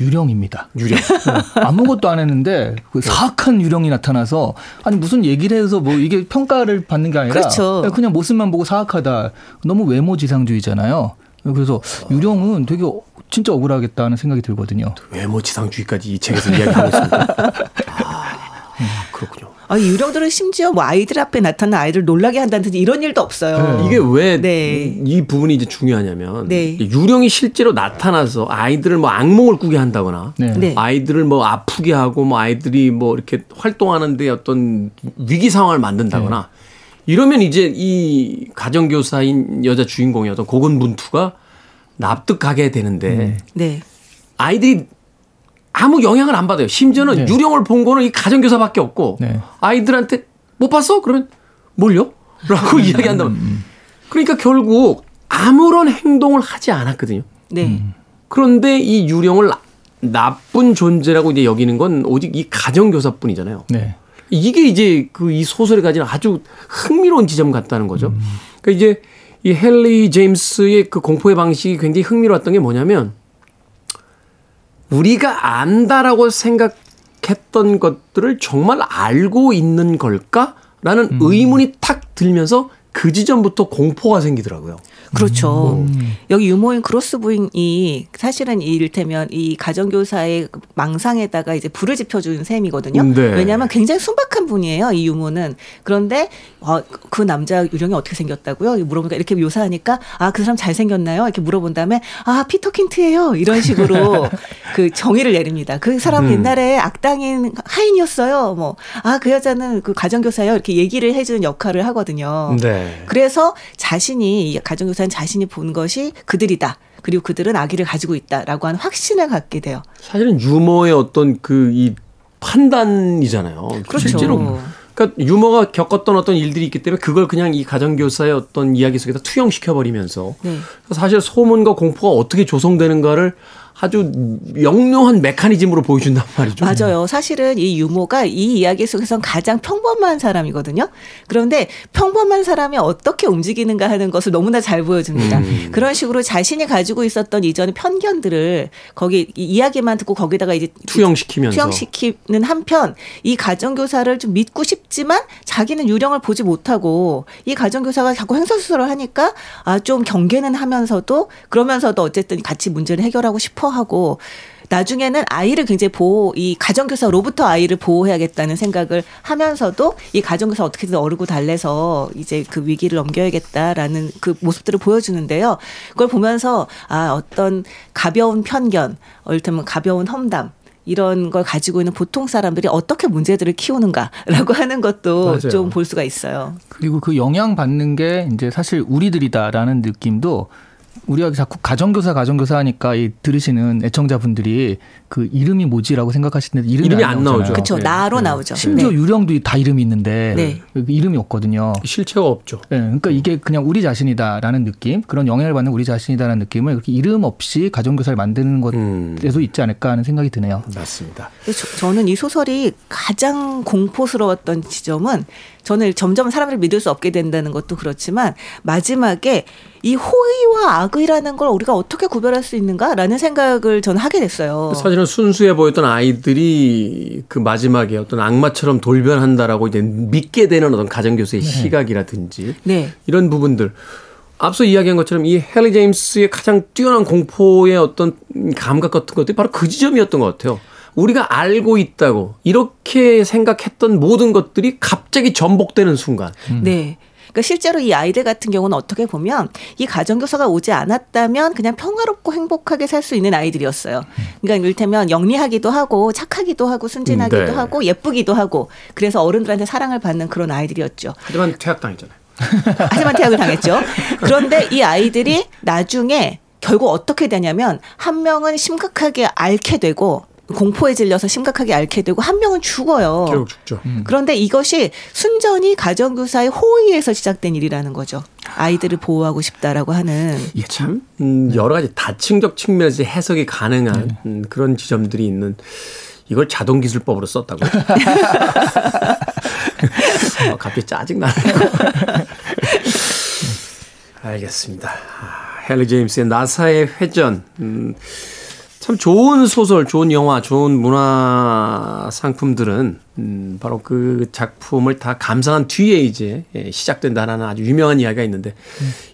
유령입니다. 유령. 네. 아무것도 안 했는데 그 사악한 유령이 나타나서 아니 무슨 얘기를 해서 뭐 이게 평가를 받는 게 아니라 그렇죠. 그냥 모습만 보고 사악하다. 너무 외모 지상주의잖아요. 그래서 유령은 되게 어- 진짜 억울하겠다는 생각이 들거든요. 외모 지상주의까지 이 책에서 이야기하고 있습니다. *laughs* 아, 그렇군요. 아, 이 유령들은 심지어 뭐 아이들 앞에 나타난 아이들 놀라게 한다든지 이런 일도 없어요. 이게 왜이 네. 부분이 이제 중요하냐면 네. 유령이 실제로 나타나서 아이들을 뭐 악몽을 꾸게 한다거나 네. 네. 아이들을 뭐 아프게 하고 뭐 아이들이 뭐 이렇게 활동하는데 어떤 위기 상황을 만든다거나 이러면 이제 이 가정교사인 여자 주인공이 어떤 고군분투가 납득하게 되는데 네. 아이들이 아무 영향을 안 받아요. 심지어는 네. 유령을 본 거는 이 가정교사밖에 없고 네. 아이들한테 못 봤어? 그러면 뭘요? *laughs* 라고 이야기한다면 그러니까 결국 아무런 행동을 하지 않았거든요. 네. 그런데 이 유령을 나- 나쁜 존재라고 이제 여기는 건 오직 이 가정교사뿐이잖아요. 네. 이게 이제 그 이 소설에 가진 아주 흥미로운 지점 같다는 거죠. 그러니까 이제 이 헨리 제임스의 그 공포의 방식이 굉장히 흥미로웠던 게 뭐냐면 우리가 안다라고 생각했던 것들을 정말 알고 있는 걸까 라는 의문이 탁 들면서 그 지점부터 공포가 생기더라고요. 그렇죠. 여기 유모인 크로스 부인이 사실은 이를테면 이 가정교사의 망상에다가 이제 불을 지펴준 셈이거든요. 네. 왜냐하면 굉장히 순박한 분이에요. 이 유모는. 그런데 어, 그 남자 유령이 어떻게 생겼다고요? 물어보니까 이렇게 묘사하니까 아 그 사람 잘 생겼나요? 이렇게 물어본 다음에 아 피터 킨트예요. 이런 식으로 *laughs* 그 정의를 내립니다. 그 사람은 음. 옛날에 악당인 하인이었어요. 뭐 아 그 여자는 그 가정교사예요. 이렇게 얘기를 해주는 역할을 하거든요. 네. 그래서 자신이 이 가정교사 는 자신이 본 것이 그들이다. 그리고 그들은 아기를 가지고 있다라고 하는 확신을 갖게 돼요. 사실은 유머의 어떤 그 이 판단이잖아요. 그렇죠. 실제로 그러니까 유머가 겪었던 어떤 일들이 있기 때문에 그걸 그냥 이 가정교사의 어떤 이야기 속에다 투영시켜 버리면서 네. 사실 소문과 공포가 어떻게 조성되는가를 아주 영롱한 메커니즘으로 보여준단 말이죠. 맞아요. 사실은 이 유모가 이 이야기 속에선 가장 평범한 사람이거든요. 그런데 평범한 사람이 어떻게 움직이는가 하는 것을 너무나 잘 보여줍니다. 음. 그런 식으로 자신이 가지고 있었던 이전의 편견들을 거기 이 이야기만 듣고 거기다가 이제 투영시키면서 투영시키는 한편 이 가정교사를 좀 믿고 싶지만 자기는 유령을 보지 못하고 이 가정교사가 자꾸 횡설수설을 하니까 아 좀 경계는 하면서도 그러면서도 어쨌든 같이 문제를 해결하고 싶어 하고 나중에는 아이를 굉장히 보호 이 가정교사로부터 아이를 보호해야겠다는 생각을 하면서도 이 가정교사 어떻게든 어르고 달래서 이제 그 위기를 넘겨야겠다라는 그 모습들을 보여주는데요. 그걸 보면서 아 어떤 가벼운 편견, 얼테면 가벼운 험담 이런 걸 가지고 있는 보통 사람들이 어떻게 문제들을 키우는가라고 하는 것도. 좀 볼 수가 있어요. 그리고 그 영향 받는 게 이제 사실 우리들이다라는 느낌도 우리가 자꾸 가정교사 가정교사 하니까 이 들으시는 애청자분들이 그 이름이 뭐지라고 생각하시는데 이름이, 이름이 안, 안. 나오죠. 그렇죠. 네. 나로 네. 나오죠. 심지어 네. 유령도 다 이름이 있는데 네. 그 이름이 없거든요. 실체가 없죠. 네, 그러니까 이게 그냥 우리 자신이다라는 느낌, 그런 영향을 받는 우리 자신이다라는 느낌을 그렇게 이름 없이 가정교사를 만드는 음. 것에도 있지 않을까 하는 생각이 드네요. 맞습니다. 저- 저는 이 소설이 가장 공포스러웠던 지점은 저는 점점 사람을 믿을 수 없게 된다는 것도 그렇지만 마지막에 이 호의와 악의라는 걸 우리가 어떻게 구별할 수 있는가라는 생각을 저는 하게 됐어요. 사실 은 순수해 보였던 아이들이 그 마지막에 어떤 악마처럼 돌변한다라고 이제 믿게 되는 어떤 가정교사의 시각이라든지 네. 이런 부분들 앞서 이야기한 것처럼 이 헨리 제임스의 가장 뛰어난 공포의 어떤 감각 같은 것들이 바로 그 지점이었던 것 같아요. 우리가 알고 있다고 이렇게 생각했던 모든 것들이 갑자기 전복되는 순간. 네. 그러니까 실제로 이 아이들 같은 경우는 어떻게 보면 이 가정교사가 오지 않았다면 그냥 평화롭고 행복하게 살 수 있는 아이들이었어요. 그러니까 이를테면 영리하기도 하고 착하기도 하고 순진하기도 음, 네. 하고 예쁘기도 하고 그래서 어른들한테 사랑을 받는 그런 아이들이었죠. 하지만 퇴학당했잖아요. *laughs* 하지만 퇴학을 당했죠. 그런데 이 아이들이 나중에 결국 어떻게 되냐면 한 명은 심각하게 앓게 되고 공포에 질려서 심각하게 앓게 되고 한 명은 죽어요. 결국 죽죠. 그런데 이것이 순전히 가정교사의 호의에서 시작된 일이라는 거죠. 아이들을 보호하고 싶다라고 하는. 이게 참 음, 여러 가지 다층적 측면에서 해석이 가능한 음, 그런 지점들이 있는 이걸 자동 기술법으로 썼다고. *laughs* 어, 갑자기 짜증 나네요. *laughs* 알겠습니다. 아, 헨리 제임스의 나사의 회전. 음, 참 좋은 소설, 좋은 영화, 좋은 문화 상품들은 음, 바로 그 작품을 다 감상한 뒤에 이제 예, 시작된다는 아주 유명한 이야기가 있는데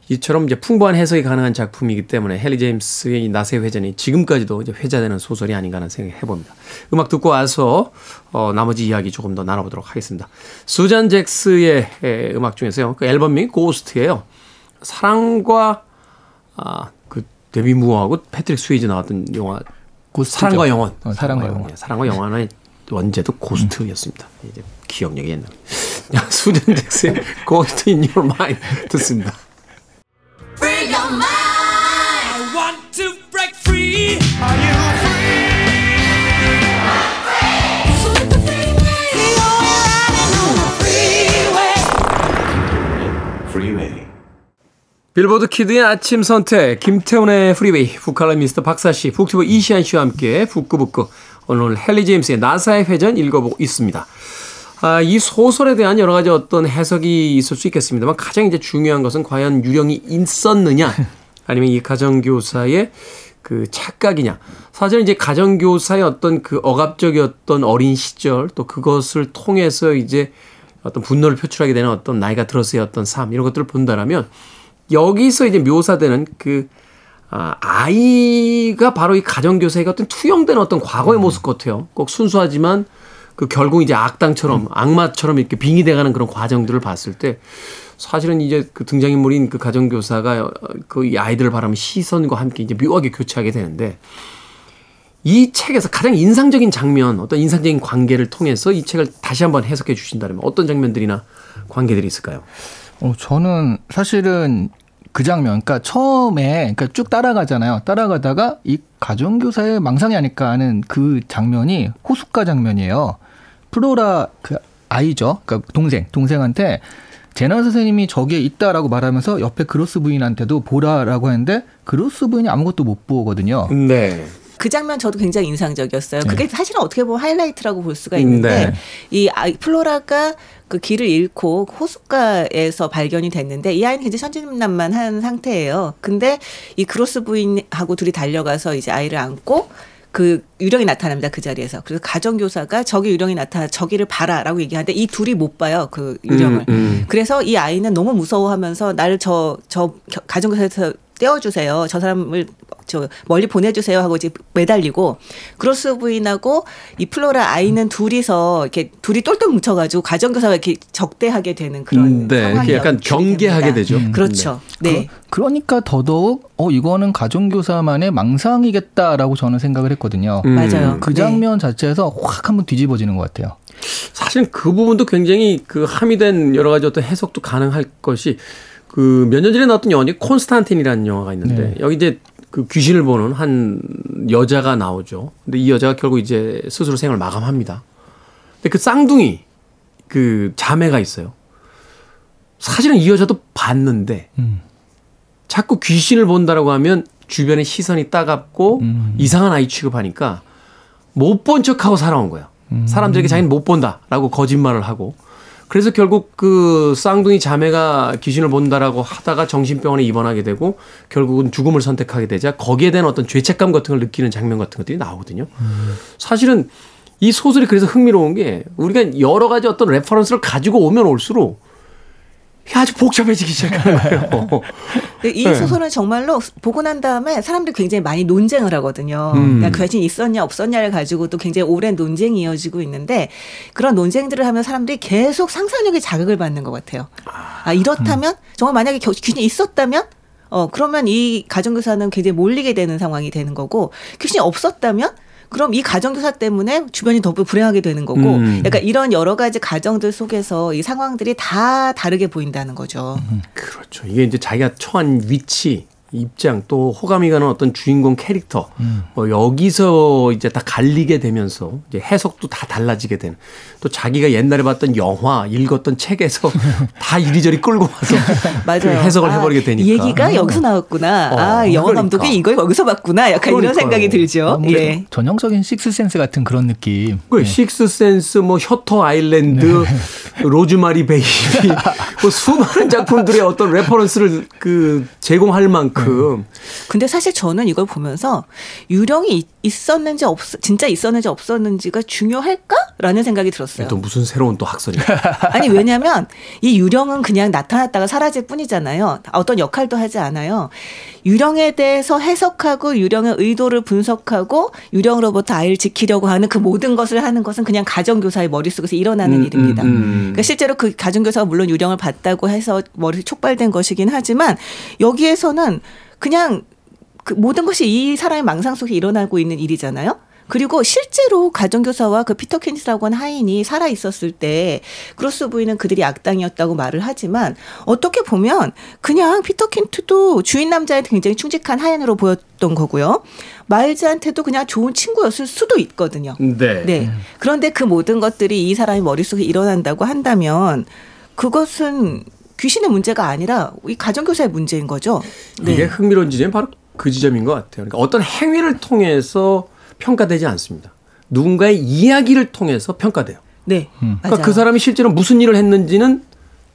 이처럼 이제 풍부한 해석이 가능한 작품이기 때문에 헨리 제임스의 이 나세 회전이 지금까지도 이제 회자되는 소설이 아닌가 하는 생각을 해봅니다. 음악 듣고 와서 어, 나머지 이야기 조금 더 나눠보도록 하겠습니다. 수잔 잭스의 에, 음악 중에서요. 그 앨범명이 Ghost예요. 사랑과 아, 그 데미 무어하고 패트릭 스웨이즈 나왔던 영화 Ghost죠. 사랑과 영혼. 어, 사랑과 영혼. 예, 사랑과 영혼의 원제도 Ghost였습니다. 이제 기억력이 옛날. 수잔 잭스의 Ghost in Your Mind 듣습니다. 빌보드 키드의 아침 선택 김태훈의 프리웨이 북칼럼니스트 박사씨 북튜버 이시한씨와 함께 북끄북끄 오늘 헨리 제임스의 나사의 회전 읽어보고 있습니다. 아, 이 소설에 대한 여러 가지 어떤 해석이 있을 수 있겠습니다만 가장 이제 중요한 것은 과연 유령이 있었느냐 *laughs* 아니면 이 가정교사의 그 착각이냐. 사실 이제 가정교사의 어떤 그 억압적이었던 어린 시절 또 그것을 통해서 이제 어떤 분노를 표출하게 되는 어떤 나이가 들어서의 어떤 삶 이런 것들을 본다라면 여기서 이제 묘사되는 그 아, 아이가 바로 이 가정교사의 어떤 투영된 어떤 과거의 모습 같아요. 꼭 순수하지만 그 결국 이제 악당처럼 악마처럼 이렇게 빙의돼가는 그런 과정들을 봤을 때 사실은 이제 그 등장인물인 그 가정교사가 그 이 아이들을 바라는 시선과 함께 이제 묘하게 교차하게 되는데 이 책에서 가장 인상적인 장면, 어떤 인상적인 관계를 통해서 이 책을 다시 한번 해석해 주신다면 어떤 장면들이나 관계들이 있을까요? 어, 저는 사실은 그 장면, 그러니까 처음에 그러니까 쭉 따라가잖아요. 따라가다가 이 가정교사의 망상이 아닐까 하는 그 장면이 호숫가 장면이에요. 플로라 그 아이죠. 그러니까 동생, 동생한테 제셀 선생님이 저기에 있다라고 말하면서 옆에 그로스 부인한테도 보라라고 하는데 그로스 부인이 아무것도 못 보거든요. 네. 그 장면 저도 굉장히 인상적이었어요. 그게 사실은 어떻게 보면 하이라이트라고 볼 수가 있는데 네. 이 아이 플로라가 그 길을 잃고 호숫가에서 발견이 됐는데 이 아이는 굉장히 천진난만한 상태예요. 근데 이 그로스 부인하고 둘이 달려가서 이제 아이를 안고 그 유령이 나타납니다 그 자리에서 그래서 가정교사가 저기 유령이 나타나 저기를 봐라라고 얘기하는데 이 둘이 못 봐요 그 유령을 음, 음. 그래서 이 아이는 너무 무서워하면서 나를 저저 가정교사에서 떼어주세요. 저 사람을 저 멀리 보내주세요 하고 이제 매달리고 그로스 부인하고 이 플로라 아이는 둘이서 이렇게 둘이 똘똘 뭉쳐가지고 가정교사가 이렇게 적대하게 되는 그런 음, 네. 상황이 이렇게 약간 경계하게 됩니다. 되죠. 음. 그렇죠. 네. 그, 러니까 더더욱 어 이거는 가정교사만의 망상이겠다라고 저는 생각을 했거든요. 음. 맞아요. 그 네. 장면 자체에서 확 한번 뒤집어지는 것 같아요. 사실 그 부분도 굉장히 그 함의된 여러 가지 어떤 해석도 가능할 것이 그 몇 년 전에 나왔던 영화이 콘스탄틴이라는 영화가 있는데 네. 여기 이제 그 귀신을 보는 한 여자가 나오죠. 근데 이 여자가 결국 이제 스스로 생을 마감합니다. 근데 그 쌍둥이 그 자매가 있어요. 사실은 이 여자도 봤는데 음. 자꾸 귀신을 본다라고 하면 주변의 시선이 따갑고 음. 이상한 아이 취급하니까 못 본 척하고 살아온 거예요. 음. 사람들에게 자기는 못 본다라고 거짓말을 하고 그래서 결국 그 쌍둥이 자매가 귀신을 본다라고 하다가 정신병원에 입원하게 되고 결국은 죽음을 선택하게 되자 거기에 대한 어떤 죄책감 같은 걸 느끼는 장면 같은 것들이 나오거든요. 사실은 이 소설이 그래서 흥미로운 게 우리가 여러 가지 어떤 reference를 가지고 오면 올수록 아주 복잡해지기 시작하는 거예요. *laughs* 근데 이 네. 소설은 정말로 보고 난 다음에 사람들이 굉장히 많이 논쟁을 하거든요. 음. 그러니까 그 사진이 있었냐 없었냐를 가지고 또 굉장히 오랜 논쟁이 이어지고 있는데 그런 논쟁들을 하면 사람들이 계속 상상력의 자극을 받는 것 같아요. 아 이렇다면 정말 만약에 겨- 귀신이 있었다면 어 그러면 이 가정교사는 굉장히 몰리게 되는 상황이 되는 거고 귀신이 없었다면 그럼 이 가정교사 때문에 주변이 더 불행하게 되는 거고 음. 약간 이런 여러 가지 가정들 속에서 이 상황들이 다 다르게 보인다는 거죠. 그렇죠. 이게 이제 자기가 처한 위치, 입장 또 호감이 가는 어떤 주인공 캐릭터 뭐 여기서 이제 다 갈리게 되면서 이제 해석도 다 달라지게 되는 또 자기가 옛날에 봤던 영화 읽었던 책에서 *laughs* 다 이리저리 끌고 와서 *laughs* 맞아요. 그 해석을 아, 해버리게 되니까 이 얘기가 여기서 나왔구나. 어, 아, 영화 그러니까. 감독이 이걸 여기서 봤구나. 약간 이런 그러니까요. 생각이 들죠. 아, 뭐 예. 전형적인 Sixth Sense 같은 그런 느낌. 그 네. Sixth Sense, 뭐 Shutter Island, Rosemary Baby, 뭐 수많은 작품들의 어떤 reference를 그 제공할 만큼 근데 사실 저는 이걸 보면서 유령이 있- 있었는지 없 진짜 있었는지 없었는지가 중요할까라는 생각이 들었어요. 또 무슨 새로운 또 학설이 *laughs* 아니 왜냐하면 이 유령은 그냥 나타났다가 사라질 뿐이잖아요. 어떤 역할도 하지 않아요. 유령에 대해서 해석하고 유령의 의도를 분석하고 유령으로부터 아이를 지키려고 하는 그 모든 것을 하는 것은 그냥 가정교사의 머릿속에서 일어나는 음, 일입니다. 음, 음. 그러니까 실제로 그 가정교사가 물론 유령을 봤다고 해서 머리 촉발된 것이긴 하지만 여기에서는 그냥 그 모든 것이 이 사람의 망상 속에 일어나고 있는 일이잖아요. 그리고 실제로 가정교사와 그 피터 퀸트라고 하는 하인이 살아 있었을 때 그로스 부인은 그들이 악당이었다고 말을 하지만 어떻게 보면 그냥 피터 퀸트도 주인 남자한테 굉장히 충직한 하인으로 보였던 거고요. 마일즈한테도 그냥 좋은 친구였을 수도 있거든요. 네. 네. 그런데 그 모든 것들이 이 사람의 머릿속에 일어난다고 한다면 그것은 귀신의 문제가 아니라 이 가정교사의 문제인 거죠. 네. 이게 흥미로운 지점이 바로 그 지점인 것 같아요. 그러니까 어떤 행위를 통해서 평가되지 않습니다. 누군가의 이야기를 통해서 평가돼요. 네. 그러니까 맞아요. 그 사람이 실제로 무슨 일을 했는지는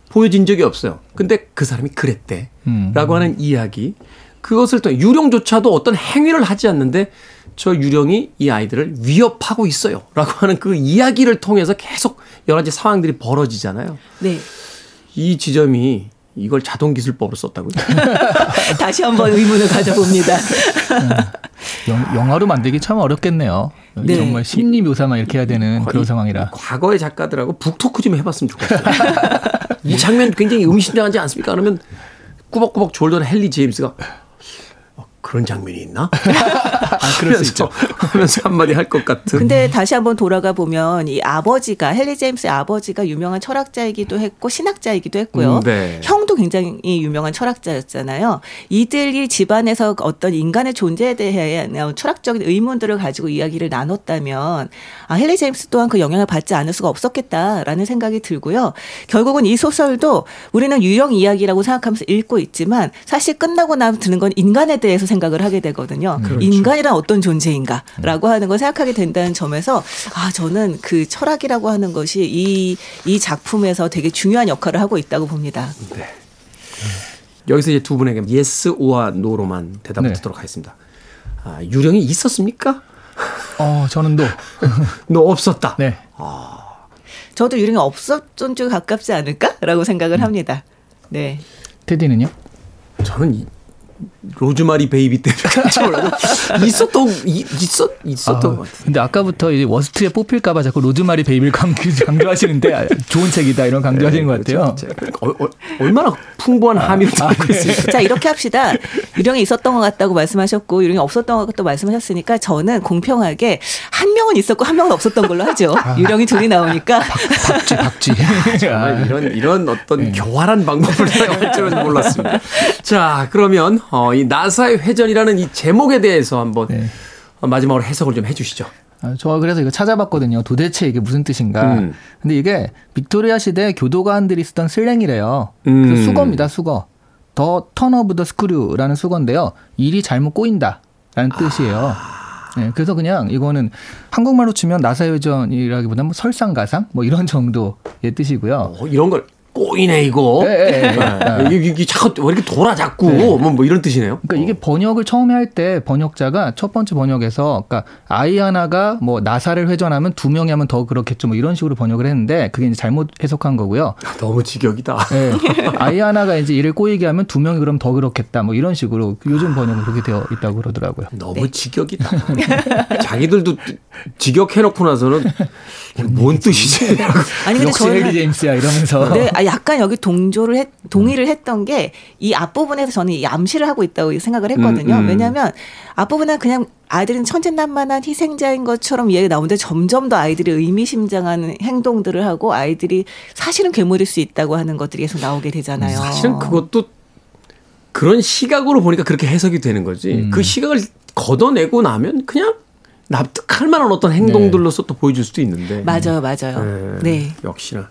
보여진 적이 없어요. 근데 그 사람이 그랬대. 음. 라고 하는 이야기. 그것을 통해 유령조차도 어떤 행위를 하지 않는데 저 유령이 이 아이들을 위협하고 있어요. 라고 하는 그 이야기를 통해서 계속 여러 가지 상황들이 벌어지잖아요. 네. 이 지점이 이걸 자동 기술법으로 썼다고요? *laughs* 다시 한번 의문을 가져봅니다. 영, 영화로 만들기 참 어렵겠네요. 네. 정말 심리 묘사만 이렇게 해야 되는 그런 이- 상황이라. 과거의 작가들하고 북토크 좀 해봤으면 좋겠어요. *laughs* 이 장면 굉장히 의미심장하지 않습니까? 그러면 꾸벅꾸벅 졸던 헨리 제임스가 어, 그런 장면이 있나? *laughs* 아, 그럴 수 있죠. 하면서 한마디 할 것 같은. 근데 다시 한번 돌아가 보면 이 아버지가 헨리 제임스의 아버지가 유명한 철학자이기도 했고 신학자이기도 했고요. 음, 네. 형도 굉장히 유명한 철학자였잖아요. 이들이 집안에서 어떤 인간의 존재에 대한 철학적인 의문들을 가지고 이야기를 나눴다면 아, 헨리 제임스 또한 그 영향을 받지 않을 수가 없었겠다라는 생각이 들고요. 결국은 이 소설도 우리는 유령 이야기라고 생각하면서 읽고 있지만 사실 끝나고 나면 드는 건 인간에 대해서 생각을 하게 되거든요. 인간이란 어떤 존재인가라고 하는 걸 생각하게 된다는 점에서 아 저는 그 철학이라고 하는 것이 이 이 작품에서 되게 중요한 역할을 하고 있다고 봅니다. 여기서 이제 두 분에게 yes 오와 no로만 대답을 네. 듣도록 하겠습니다. 아, 유령이 있었습니까? 어, 저는 또, 너 *laughs* 없었다. 네. 저도 유령이 없었던 쪽에 가깝지 않을까라고 생각을 합니다. 네. 테디는요? 저는 이, Rosemary Baby 때문에 *laughs* 있었던 이- 있었 있었던 아, 것 같아요. 근데 아까부터 이제 worst에 뽑힐까봐 자꾸 Rosemary Baby를 강조, *laughs* 강조하시는데 아, 좋은 책이다 이런 강조하시는 것 같아요. 어, 어, 얼마나 풍부한 함의를 담고 있습니까? 자 이렇게 합시다. 유령이 있었던 것 같다고 말씀하셨고 유령이 없었던 것 같다고 말씀하셨으니까 저는 공평하게 한 명은 있었고 한 명은 없었던 걸로 하죠. 유령이 둘이 나오니까 박쥐, 박쥐. *laughs* 정말 이런 이런 어떤 교활한 방법을 사용할 줄은 몰랐습니다. 자, 그러면 어, 이 나사의 회전이라는 이 제목에 대해서 한번 네. 어, 마지막으로 해석을 좀 해주시죠. 아, 저 그래서 이거 찾아봤거든요. 도대체 이게 무슨 뜻인가. 음. 근데 이게 빅토리아 시대 교도관들이 쓰던 slang이래요. 음. 그래서 숙어입니다, 숙어. The Turn of the Screw라는 숙어인데요. 일이 잘못 꼬인다. 라는 뜻이에요. 네, 그래서 그냥 이거는 한국말로 치면 나사회전이라기보다는 뭐 설상가상 뭐 이런 정도의 뜻이고요. 어, 이런 걸 꼬이네 이거. 예, 예, 예. 네. 이게, 이게 자꾸 왜 이렇게 돌아 자꾸 네. 뭐, 뭐 이런 뜻이네요. 그러니까 이게 번역을 처음에 할 때 번역자가 첫 번째 번역에서 그러니까 아이 하나가 뭐 나사를 회전하면 두 명이 하면 더 그렇겠죠 뭐 이런 식으로 번역을 했는데 그게 이제 잘못 해석한 거고요. 너무 직역이다. 예. 아이 하나가 이제 이를 꼬이게 하면 두 명이 그럼 더 그렇겠다 뭐 이런 식으로 요즘 번역은 그렇게 되어 있다고 그러더라고요. 너무 직역이다. *laughs* 자기들도 직역해놓고 나서는 뭔 뜻이지? *laughs* 아니 근데 저는 제임스야 이러면서 네, 아, 약간 여기 동조를 했, 동의를 했던 게 이 앞부분에서 저는 이 암시를 하고 있다고 생각을 했거든요. 음, 음. 왜냐하면 앞부분은 그냥 아이들은 천진난만한 희생자인 것처럼 이야기 나오는데 점점 더 아이들이 의미심장한 행동들을 하고 아이들이 사실은 괴물일 수 있다고 하는 것들이 계속 나오게 되잖아요. 사실은 그것도 그런 시각으로 보니까 그렇게 해석이 되는 거지. 음. 그 시각을 걷어내고 나면 그냥 납득할 만한 어떤 행동들로서 또 보여줄 수도 있는데. 맞아요, 맞아요. 네. 네. 역시나.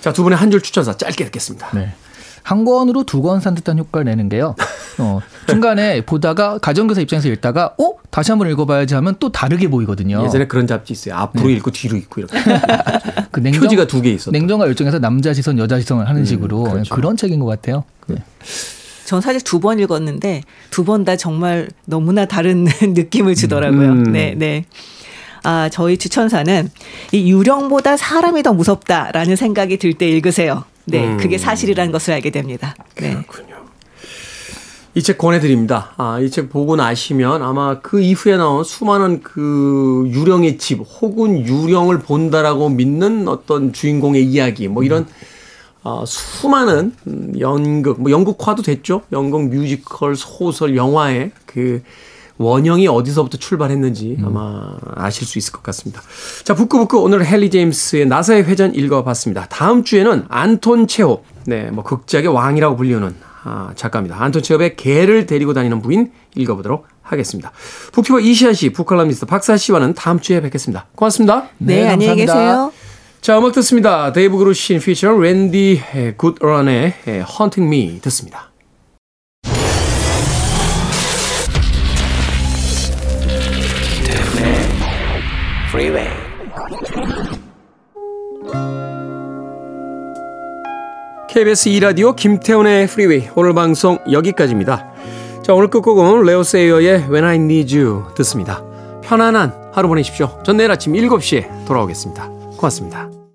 자, 두 분의 한 줄 추천사 짧게 듣겠습니다. 네. 한 권으로 두 권 산 듯한 효과를 내는 게요. *laughs* 어, 중간에 보다가 가정교사 입장에서 읽다가 어 다시 한번 읽어봐야지 하면 또 다르게 보이거든요. 예전에 그런 잡지 있어요. 앞으로 읽고 뒤로 읽고 이렇게. *laughs* 그 냉정, 표지가 두 개 있었다. 냉정과 열정에서 남자 시선, 여자 시선을 하는 식으로 그렇죠. 그런 책인 것 같아요. 네. 전 사실 두 번 읽었는데 두 번 다 정말 너무나 다른 *laughs* 느낌을 주더라고요. 음. 네, 네. 아, 저희 추천사는 이 유령보다 사람이 더 무섭다라는 생각이 들 때 읽으세요. 네, 음. 그게 사실이라는 것을 알게 됩니다. 네. 그렇군요. 이 책 권해드립니다. 아, 이 책 보고 나시면 아마 그 이후에 나온 수많은 그 유령의 집 혹은 유령을 본다라고 믿는 어떤 주인공의 이야기 뭐 이런 아, 수많은 음, 연극, 뭐 연극화도 됐죠. 연극, 뮤지컬, 소설, 영화의 그 원형이 어디서부터 출발했는지 아마 아실 수 있을 것 같습니다. 자, 북끄북끄 오늘 헨리 제임스의 나사의 회전 읽어봤습니다. 다음 주에는 안톤 체홉, 네, 뭐 극작의 왕이라고 불리는 아, 작가입니다. 안톤 체홉의 개를 데리고 다니는 부인 읽어보도록 하겠습니다. booktuber 이시한 씨, 북칼럼니스트 박사 씨와는 다음 주에 뵙겠습니다. 고맙습니다. 네, 네, 안녕히 감사합니다. 계세요. 자, 음악 듣습니다. 데이브 그루신 feature 랜디 굿럼의 Haunting Me 듣습니다. KBS 2라디오 김태훈의 프리웨이 오늘 방송 여기까지입니다. 자 오늘 끝곡은 레오 세이어의 When I Need You 듣습니다. 편안한 하루 보내십시오. 전 내일 아침 7시에 돌아오겠습니다. 고맙습니다.